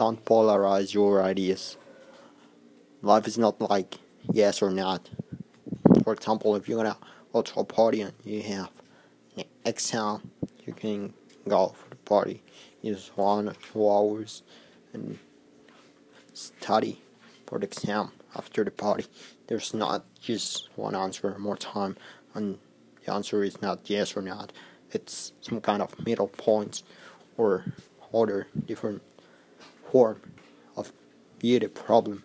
don't polarize your ideas. Life is not like yes or not. For example, if you're gonna go to a party and you have an exam, you can go for the party. Use one or two hours and study for the exam after the party. There's not just one answer more time, and the answer is not yes or not. It's some kind of middle points or other different form of the problem.